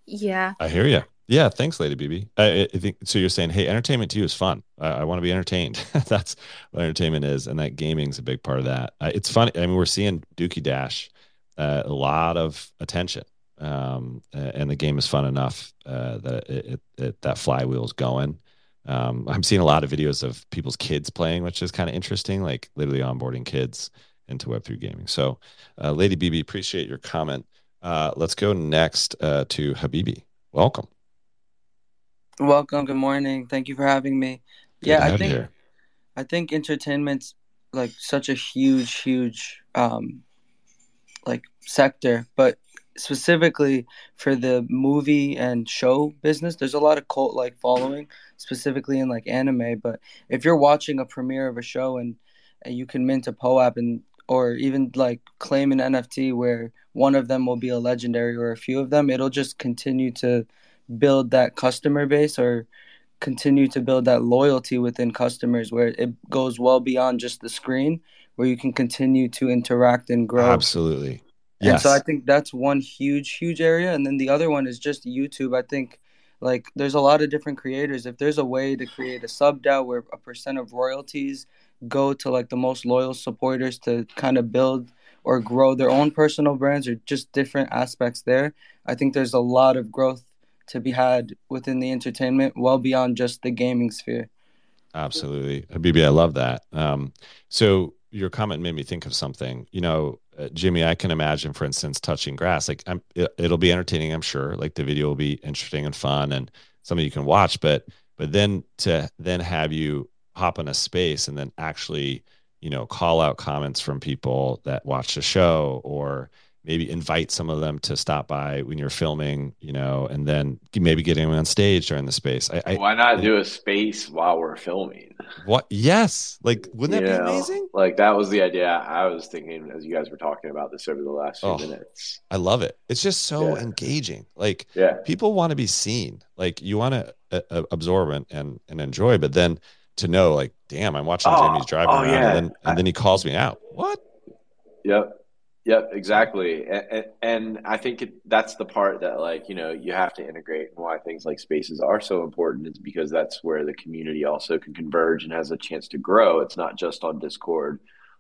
yeah. I hear you. Yeah, thanks, Lady BB. I, I, think so. You're saying, hey, entertainment to you is fun. I, I want to be entertained. [laughs] That's what entertainment is, and that gaming is a big part of that. Uh, it's funny. I mean, we're seeing Dookie Dash uh, a lot of attention. Um, and the game is fun enough uh, that it, it, it, that flywheel's going. Um, I'm seeing a lot of videos of people's kids playing, which is kind of interesting, like literally onboarding kids into Web3 gaming. So, uh, Lady BB, appreciate your comment. Uh, let's go next uh, to Habibi. Welcome. Welcome. Good morning. Thank you for having me. Good yeah, I think I think entertainment's like such a huge, huge um, like sector, but specifically for the movie and show business, there's a lot of cult like following, specifically in like anime. But if you're watching a premiere of a show and, and you can mint a POAP and or even like claim an NFT where one of them will be a legendary or a few of them, it'll just continue to build that customer base or continue to build that loyalty within customers where it goes well beyond just the screen where you can continue to interact and grow. Absolutely. Yes. And so I think that's one huge, huge area. And then the other one is just YouTube. I think like there's a lot of different creators. If there's a way to create a sub DAO where a percent of royalties go to like the most loyal supporters to kind of build or grow their own personal brands or just different aspects there. I think there's a lot of growth to be had within the entertainment, well beyond just the gaming sphere. Absolutely, Habibi, I love that. Um, so your comment made me think of something. You know, Uh, Jimmy, I can imagine, for instance, touching grass. Like, I'm, it, it'll be entertaining, I'm sure. Like the video will be interesting and fun, and something you can watch. But but then to then have you hop in a space and then actually you know call out comments from people that watch the show or maybe invite some of them to stop by when you're filming you know and then maybe getting them on stage during the space. I, why not do a space while we're filming? What? Yes! Like wouldn't that you be amazing? like that was the idea i was thinking as you guys were talking about this over the last few oh, minutes. I love it. It's just so yeah. engaging. Like yeah. people want to be seen. Like you want to uh, uh, absorb and, and and enjoy but then to know like damn i'm watching oh, jimmy's driving oh, around yeah. and then and then he calls me out. What? Yep yep exactly and, and i think it, that's the part that like you know you have to integrate and why things like spaces are so important is because that's where the community also can converge and has a chance to grow it's not just on discord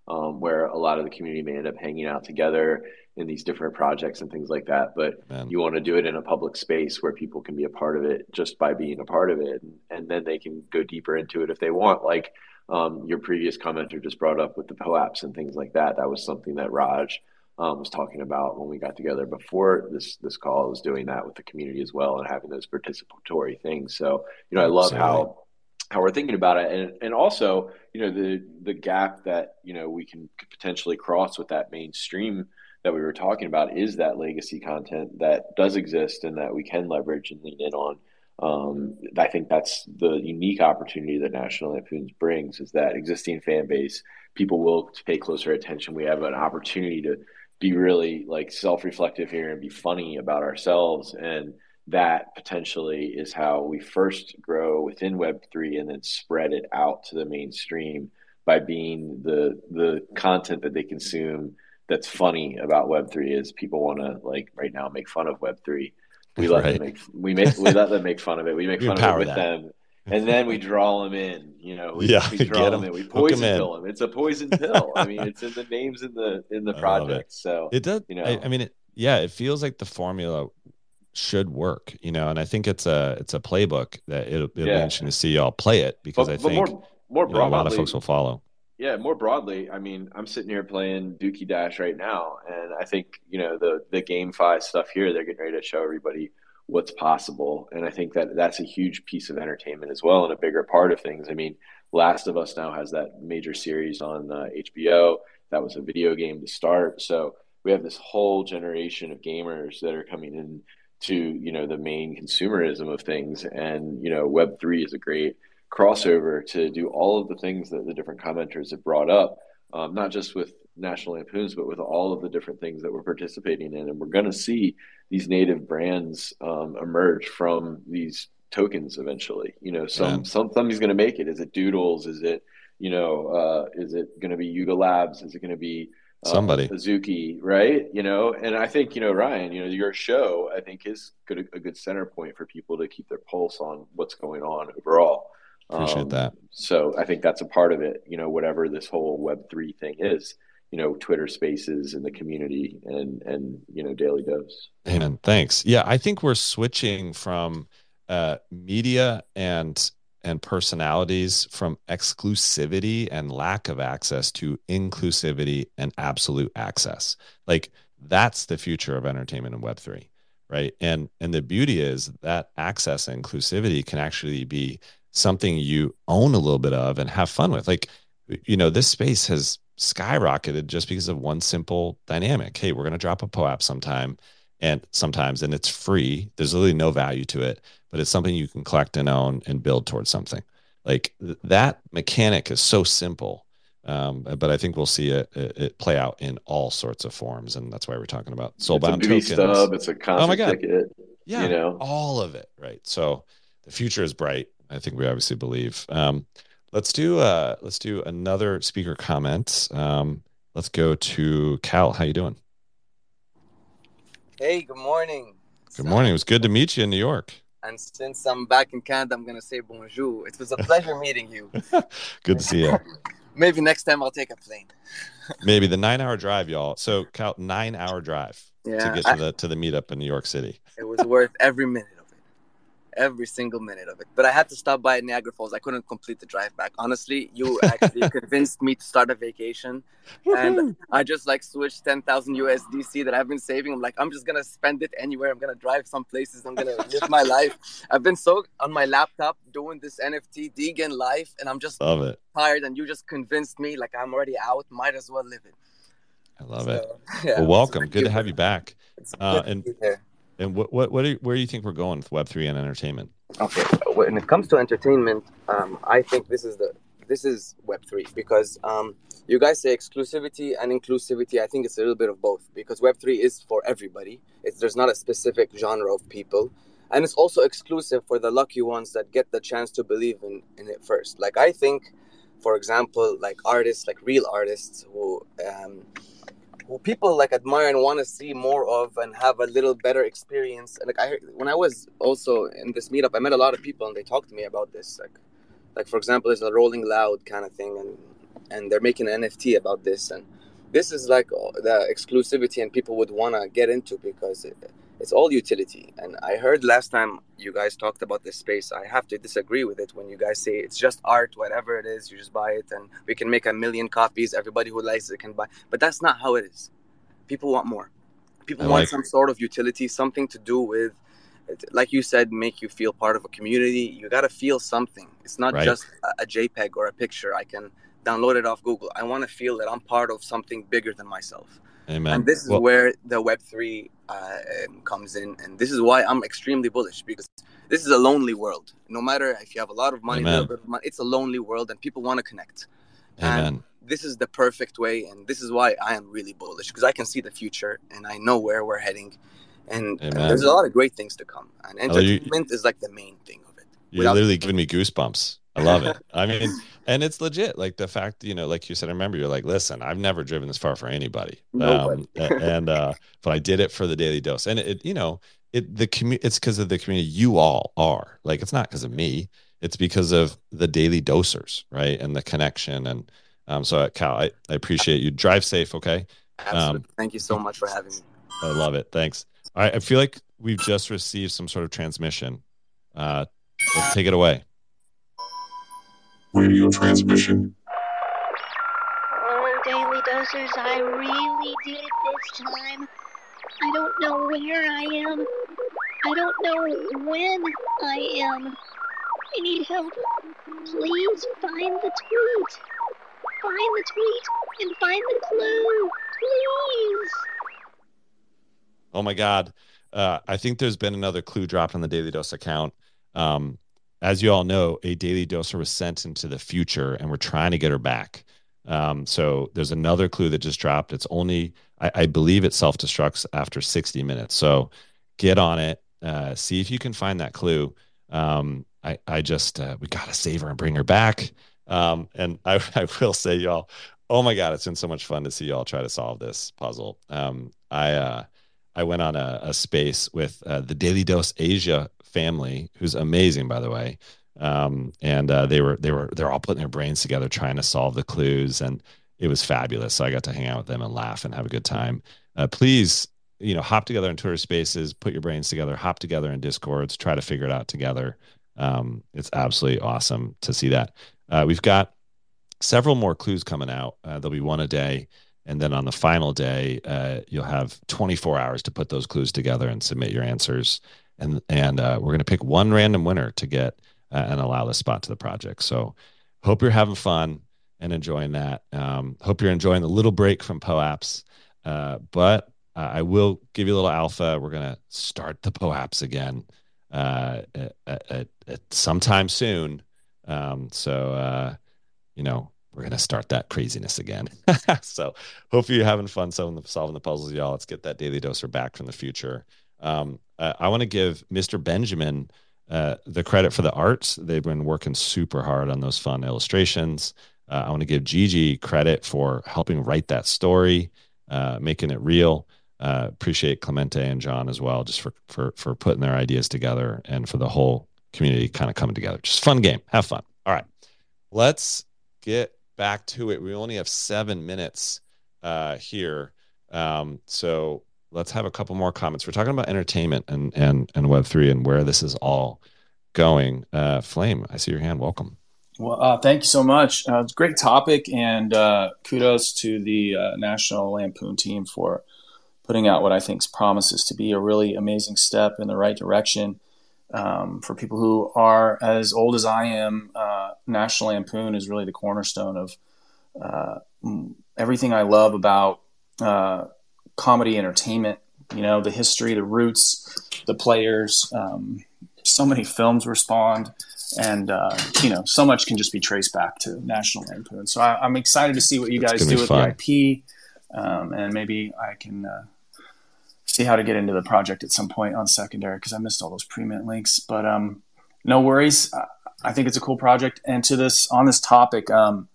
um, where a lot of the community may end up hanging out together in these different projects and things like that. But Man. you want to do it in a public space where people can be a part of it just by being a part of it, and, and then they can go deeper into it if they want. Like um, your previous commenter just brought up with the POAPs and things like that. That was something that Raj um, was talking about when we got together before this this call. I was doing that with the community as well and having those participatory things. So you know, I love how how we're thinking about it and and also you know the the gap that you know we can potentially cross with that mainstream that we were talking about is that legacy content that does exist and that we can leverage and lean in on. Um, I think that's the unique opportunity that National Lampoons brings is that existing fan base, people will pay closer attention. We have an opportunity to be really like self-reflective here and be funny about ourselves. And that potentially is how we first grow within Web3 and then spread it out to the mainstream by being the, the content that they consume that's funny about Web three is people want to like right now make fun of Web three. We let right. them make we make we let them make fun of it. We make fun of it with that. them, and then we draw them in. You know, we, yeah, we [laughs] draw them in. We poison pill them. It's a poison pill. I mean, it's in the names in the in the project. So it does. You know, I, I mean, it, yeah, it feels like the formula should work. You know, and I think it's a it's a playbook that it'll, it'll yeah. be interesting to see y'all play it because but, I think more, more broadly, know, a lot of folks will follow yeah, more broadly, I mean, I'm sitting here playing Dookie Dash right now, and I think you know the the game GameFi stuff here. They're getting ready to show everybody what's possible, and I think that that's a huge piece of entertainment as well, and a bigger part of things. I mean, Last of Us now has that major series on uh, HBO. That was a video game to start, so we have this whole generation of gamers that are coming in to you know the main consumerism of things, and you know Web three is a great crossover to do all of the things that the different commenters have brought up, um, not just with National Lampoons, but with all of the different things that we're participating in. And we're going to see these native brands um, emerge from these tokens eventually. You know, some, yeah. some somebody's going to make it. Is it Doodles? Is it you know? Uh, is it going to be Yuga Labs? Is it going to be uh, somebody Azuki, right? You know, and I think you know Ryan. You know, your show I think is good a good center point for people to keep their pulse on what's going on overall. Appreciate um, that. So I think that's a part of it. You know, whatever this whole Web three thing is, you know Twitter Spaces and the community and and you know Daily Dose. And thanks. Yeah, I think we're switching from uh, media and and personalities from exclusivity and lack of access to inclusivity and absolute access. Like that's the future of entertainment in Web3, right? And and the beauty is that access and inclusivity can actually be something you own a little bit of and have fun with. Like, you know, this space has skyrocketed just because of one simple dynamic. Hey, we're going to drop a POAP sometime and sometimes and it's free. There's really no value to it, but it's something you can collect and own and build towards something. Like th- that mechanic is so simple. Um, but I think we'll see it, it, play out in all sorts of forms, and that's why we're talking about soulbound it's a tokens. Stub, it's a concert oh my God. ticket. Yeah, you know all of it, right? So the future is bright. I think we obviously believe. Um, let's do uh, let's do another speaker comment. Um, let's go to Cal. How you doing? Hey, good morning. Good morning. It was good to meet you in New York. And since I'm back in Canada, I'm gonna say bonjour. It was a pleasure meeting you. [laughs] good to see you. [laughs] Maybe next time I'll take a plane. [laughs] Maybe the nine-hour drive, y'all. So, Cal, nine-hour drive yeah, to get to I, the to the meetup in New York City. It was worth every minute every single minute of it. But I had to stop by Niagara Falls. I couldn't complete the drive back. Honestly, you [laughs] actually convinced me to start a vacation, and I just like switched ten thousand USDC that I've been saving. I'm like, I'm just gonna spend it anywhere. I'm gonna drive some places. I'm gonna live my [laughs] life. I've been so on my laptop doing this NFT degen life, and I'm just love it. Tired, and you just convinced me. Like I'm already out. Might as well live it. I love so, it. [laughs] Yeah, well, welcome. Good to have you back. Uh, and and what what what you, where do you think we're going with Web three and entertainment? Okay, when it comes to entertainment, um, I think this is the this is Web three because um, you guys say exclusivity and inclusivity. I think it's a little bit of both because Web three is for everybody. It's, there's not a specific genre of people, and it's also exclusive for the lucky ones that get the chance to believe in in it first. Like I think, for example, like artists, like real artists who. Um, people like admire and want to see more of and have a little better experience. And like I when I was also in this meetup, I met a lot of people and they talked to me about this. Like, like for example, there's a Rolling Loud kind of thing, and and they're making an NFT about this, and this is like the exclusivity and people would want to get into because it, it's all utility. And I heard last time you guys talked about this space, I have to disagree with it when you guys say it's just art, whatever it is, you just buy it and we can make a million copies. Everybody who likes it can buy. But that's not how it is. People want more. People I want like some sort of utility, something to do with, like you said, make you feel part of a community. You got to feel something. It's not right. just a, a JPEG or a picture. I can download it off Google. I want to feel that I'm part of something bigger than myself. Amen. And this is well, where the Web3 uh, comes in. And this is why I'm extremely bullish because this is a lonely world. No matter if you have a lot of money, money it's a lonely world and people want to connect. Amen. And this is the perfect way. And this is why I am really bullish because I can see the future and I know where we're heading. And, and there's a lot of great things to come. And entertainment you, is like the main thing of it. You're literally giving me goosebumps. I love it. I mean, [laughs] and it's legit. Like the fact, you know, like you said, I remember you're like, listen, I've never driven this far for anybody. Um, and, uh, but I did it for the daily dose. And it, you know, it, the community, it's because of the community you all are like, it's not because of me. It's because of the daily dosers, right. And the connection. And, um, so uh, Cal, I, I appreciate you. Drive safe. Okay. Absolutely. Um, Thank you so much for having me. I love it. Thanks. All right. I feel like we've just received some sort of transmission. Uh, take it away radio transmission. Oh, Daily Dosers, I really did it this time. I don't know where I am. I don't know when I am. I need help. Please find the tweet. Find the tweet and find the clue. Please. Oh my God. Uh, I think there's been another clue dropped on the Daily Dose account. Um, as you all know, a daily doser was sent into the future, and we're trying to get her back. Um, so there's another clue that just dropped. It's only, I, I believe, it self destructs after 60 minutes. So get on it. Uh, see if you can find that clue. Um, I, I just, uh, we got to save her and bring her back. Um, and [laughs] I, I will say, y'all, oh my God, it's been so much fun to see y'all try to solve this puzzle. Um, I, uh, I went on a, a space with uh, the Daily Dose Asia family, who's amazing, by the way. Um, and uh, they were they were they're all putting their brains together trying to solve the clues, and it was fabulous. So I got to hang out with them and laugh and have a good time. Uh, please, you know, hop together in Twitter Spaces, put your brains together, hop together in Discords, try to figure it out together. Um, it's absolutely awesome to see that. Uh, we've got several more clues coming out. Uh, there'll be one a day. And then on the final day, uh, you'll have 24 hours to put those clues together and submit your answers. And and uh, we're going to pick one random winner to get uh, and allow the spot to the project. So hope you're having fun and enjoying that. Um, hope you're enjoying the little break from POAPs. Uh, but uh, I will give you a little alpha. We're going to start the POAPs again uh, at, at, at sometime soon. Um, so, you know, we're going to start that craziness again. [laughs] so hopefully you're having fun solving the, solving the puzzles, y'all. Let's get that daily doser back from the future. Um, uh, I want to give Mr. Benjamin uh, the credit for the arts. They've been working super hard on those fun illustrations. Uh, I want to give Gigi credit for helping write that story, uh, making it real. Uh, appreciate Clemente and John as well, just for for for putting their ideas together and for the whole community kind of coming together. Just fun game. Have fun. All right, let's get back to it. We only have seven minutes uh, here, um, so let's have a couple more comments. We're talking about entertainment and and and Web three and where this is all going. Uh, Flame, I see your hand. Welcome. Well, uh, thank you so much. Uh, it's a great topic, and uh, kudos to the uh, National Lampoon team for putting out what I think promises to be a really amazing step in the right direction. Um, for people who are as old as I am, uh, National Lampoon is really the cornerstone of everything I love about comedy entertainment. You know, the history, the roots, the players. Um, so many films respond, and uh, you know, so much can just be traced back to National Lampoon. So I, am excited to see what you guys do with fun. the IP, um, and maybe I can uh, see how to get into the project at some point on secondary because I missed all those pre-mint links. But um, no worries. I think it's a cool project. And to this on this topic, um,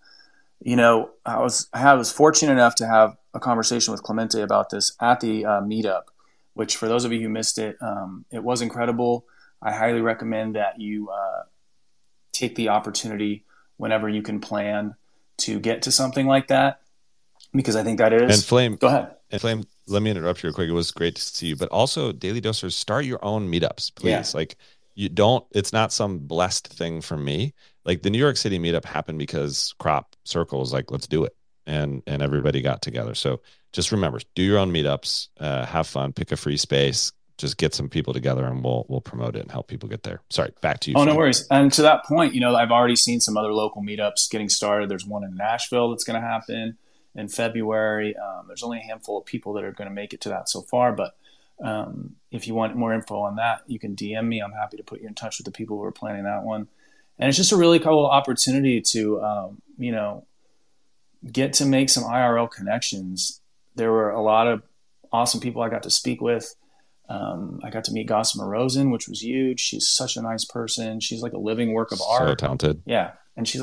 you know, I was I was fortunate enough to have a conversation with Clemente about this at the uh, meetup, which for those of you who missed it, um, it was incredible. I highly recommend that you uh, take the opportunity whenever you can plan to get to something like that because I think that is. And Flame, go ahead. And Flame, let me interrupt you real quick. It was great to see you, but also Daily Dosers, start your own meetups, please. Yeah. Like you don't. It's not some blessed thing for me. Like the New York City meetup happened because Crop Circles like let's do it, and and everybody got together. So just remember, do your own meetups, uh, have fun, pick a free space, just get some people together, and we'll we'll promote it and help people get there. Sorry, back to you. Oh, no worries. And to that point, you know, I've already seen some other local meetups getting started. There's one in Nashville that's going to happen in February. Um, there's only a handful of people that are going to make it to that so far, but um, if you want more info on that, you can DM me. I'm happy to put you in touch with the people who are planning that one. And it's just a really cool opportunity to, um, you know, get to make some IRL connections. There were a lot of awesome people I got to speak with. Um, I got to meet Gossamer Rosen, which was huge. She's such a nice person. She's like a living work of art. So talented. Yeah, and she's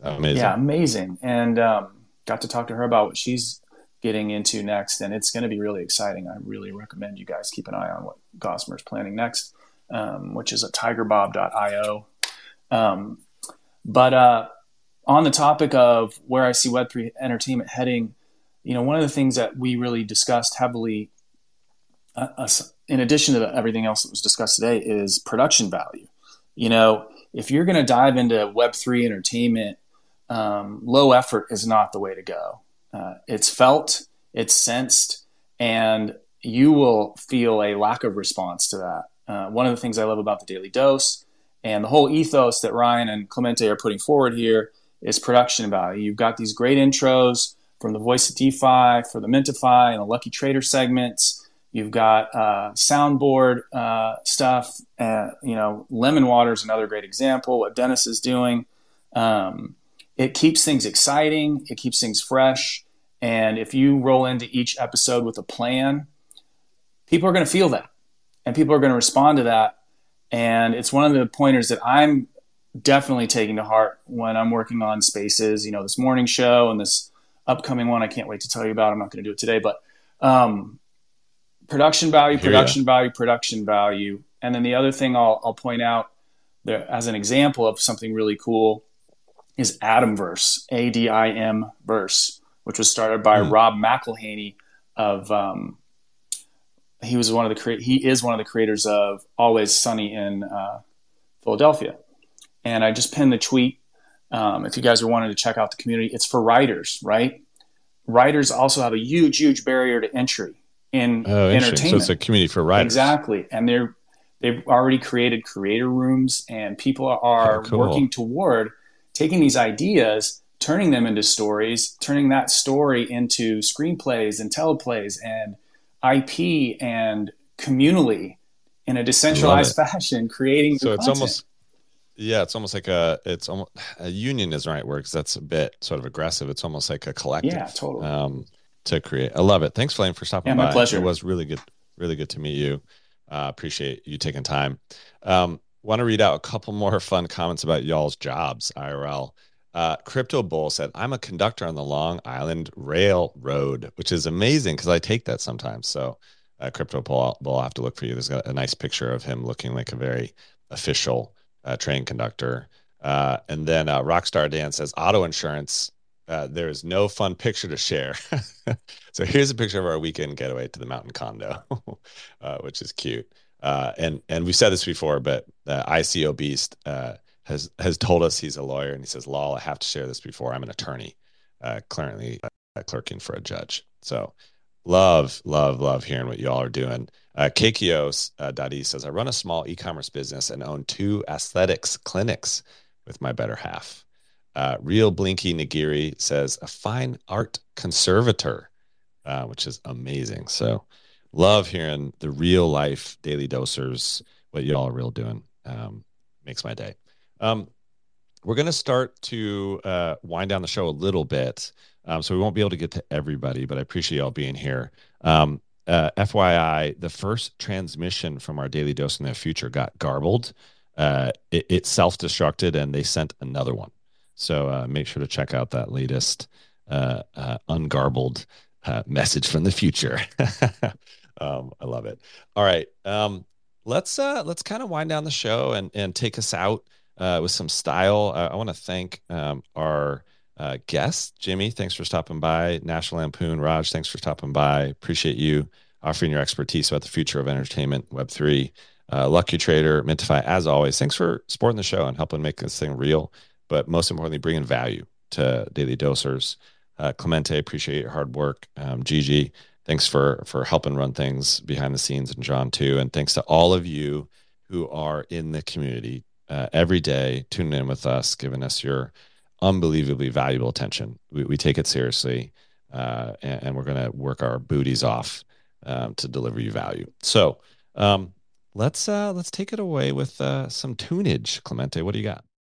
amazing. Yeah, amazing. And um, got to talk to her about what she's getting into next, and it's going to be really exciting. I really recommend you guys keep an eye on what Gossamer's planning next, um, which is at tigerbob.io. Um, but uh, on the topic of where I see Web3 entertainment heading, you know, one of the things that we really discussed heavily, uh, in addition to everything else that was discussed today, is production value. You know, if you're going to dive into Web3 entertainment um, low effort is not the way to go. Uh, it's felt, it's sensed, and you will feel a lack of response to that. Uh, one of the things I love about the Daily Dose and the whole ethos that Ryan and Clemente are putting forward here is production value. You've got these great intros from the Voice of DeFi, for the Mintify and the Lucky Trader segments. You've got uh, soundboard uh, stuff. Uh, you know, Lemon Water is another great example. What Dennis is doing. Um, it keeps things exciting, it keeps things fresh. And if you roll into each episode with a plan, people are going to feel that and people are going to respond to that. And it's one of the pointers that I'm definitely taking to heart when I'm working on spaces, you know, this morning show and this upcoming one I can't wait to tell you about. I'm not going to do it today, but um, production value, production value, production value. And then the other thing I'll, I'll point out there as an example of something really cool is Adimverse, A D I M verse. Which was started by mm. Rob McElhenney of. Um, he was one of the cre- he is one of the creators of Always Sunny in uh, Philadelphia, and I just pinned the tweet. Um, if you guys are wanting to check out the community, it's for writers, right? Writers also have a huge, huge barrier to entry in oh, entertainment. So it's a community for writers, exactly, and they're they've already created creator rooms, and people are oh, cool. working toward taking these ideas turning them into stories, turning that story into screenplays and teleplays and IP and communally in a decentralized fashion, creating. So it's content. almost, yeah, it's almost like a, it's almost a union is the right word because that's a bit sort of aggressive. It's almost like a collective. Yeah, totally. Um, to create, I love it. Thanks, Flame, for stopping yeah, by. My pleasure. It was really good, really good to meet you. Uh, appreciate you taking time. Um, Want to read out a couple more fun comments about y'all's jobs, IRL. Uh, Crypto Bull said, I'm a conductor on the Long Island Railroad, which is amazing because I take that sometimes. So, uh, Crypto Bull, Bull, I'll have to look for you. There's a, nice picture of him looking like a very official uh, train conductor. Uh, and then uh, Rockstar Dan says, Auto insurance, uh, there is no fun picture to share. [laughs] so, here's a picture of our weekend getaway to the mountain condo, [laughs] uh, which is cute. and and we've said this before, but ICO Beast has has told us he's a lawyer, and he says, "Lol, I have to share this before I'm an attorney, uh, currently uh, clerking for a judge." So, love, love, love hearing what y'all are doing. Uh, Kekios uh, says, "I run a small e-commerce business and own two aesthetics clinics with my better half." Uh, Real Blinky Nagiri says, "A fine art conservator," uh, which is amazing. So, love hearing the real life daily dosers. What y'all are real doing um, makes my day. Um, we're going to start to uh, wind down the show a little bit. Um, so we won't be able to get to everybody, but I appreciate y'all being here. Um, uh, FYI, the first transmission from our daily dose in the future got garbled. Uh, it, it self destructed and they sent another one. So uh, make sure to check out that latest uh, uh, ungarbled uh, message from the future. [laughs] um, I love it. All right. Um, let's let's kind of wind down the show and, and take us out uh, with some style. Uh, I want to thank um, our uh, guest, Jimmy. Thanks for stopping by. National Lampoon, Raj. Thanks for stopping by. Appreciate you offering your expertise about the future of entertainment, Web three. Uh, Lucky Trader, Mintify, as always. Thanks for supporting the show and helping make this thing real, but most importantly, bringing value to daily dosers. Uh, Clemente, appreciate your hard work. Um, Gigi, thanks for for helping run things behind the scenes, and John too. And thanks to all of you who are in the community uh, every day tuning in with us, giving us your unbelievably valuable attention. We, we take it seriously, uh, and, and, we're going to work our booties off um, to deliver you value. So um, let's uh, let's take it away with uh, some tunage, Clemente. What do you got?